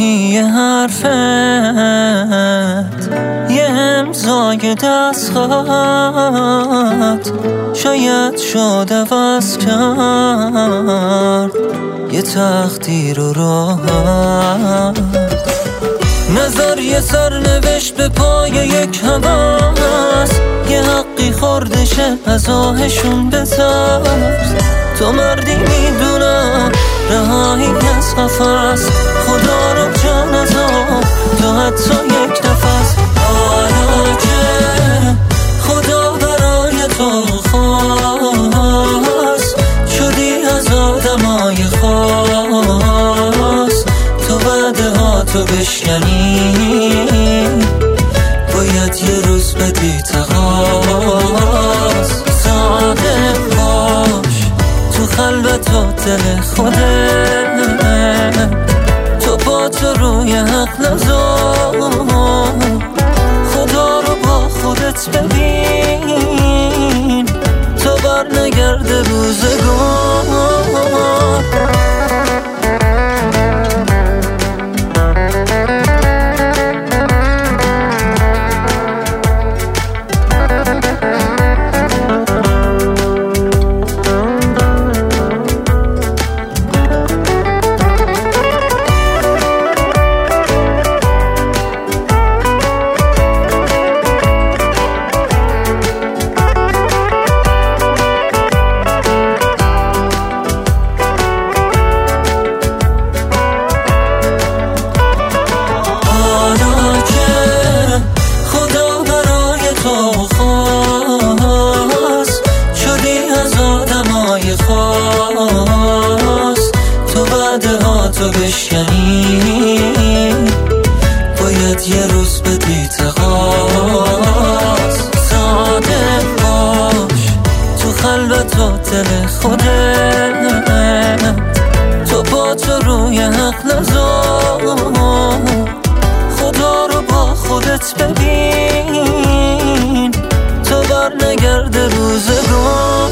یه حرفت یه امزای دست خواهد شاید شده وز کرد یه تقدیر و راحت. نظر یه سرنوشت به پای یک هوس یه حقی خوردشه از آهشون بترس تو مردی می‌دونم رهایی از قفص بشکنی باید یه روز بدی تقاس ساده باش. تو خلوت و دل خودت تو با تو روی حق نزار خدا رو با خودت ببین. تو بر نگرده روزگار. بعده ها تو بشکنی باید یه روز بدی تقاس ساده باش. تو خلوت و دل خودت. تو با تو روی حق نزار خدا رو با خودت ببین. تو بر نگرده روزگار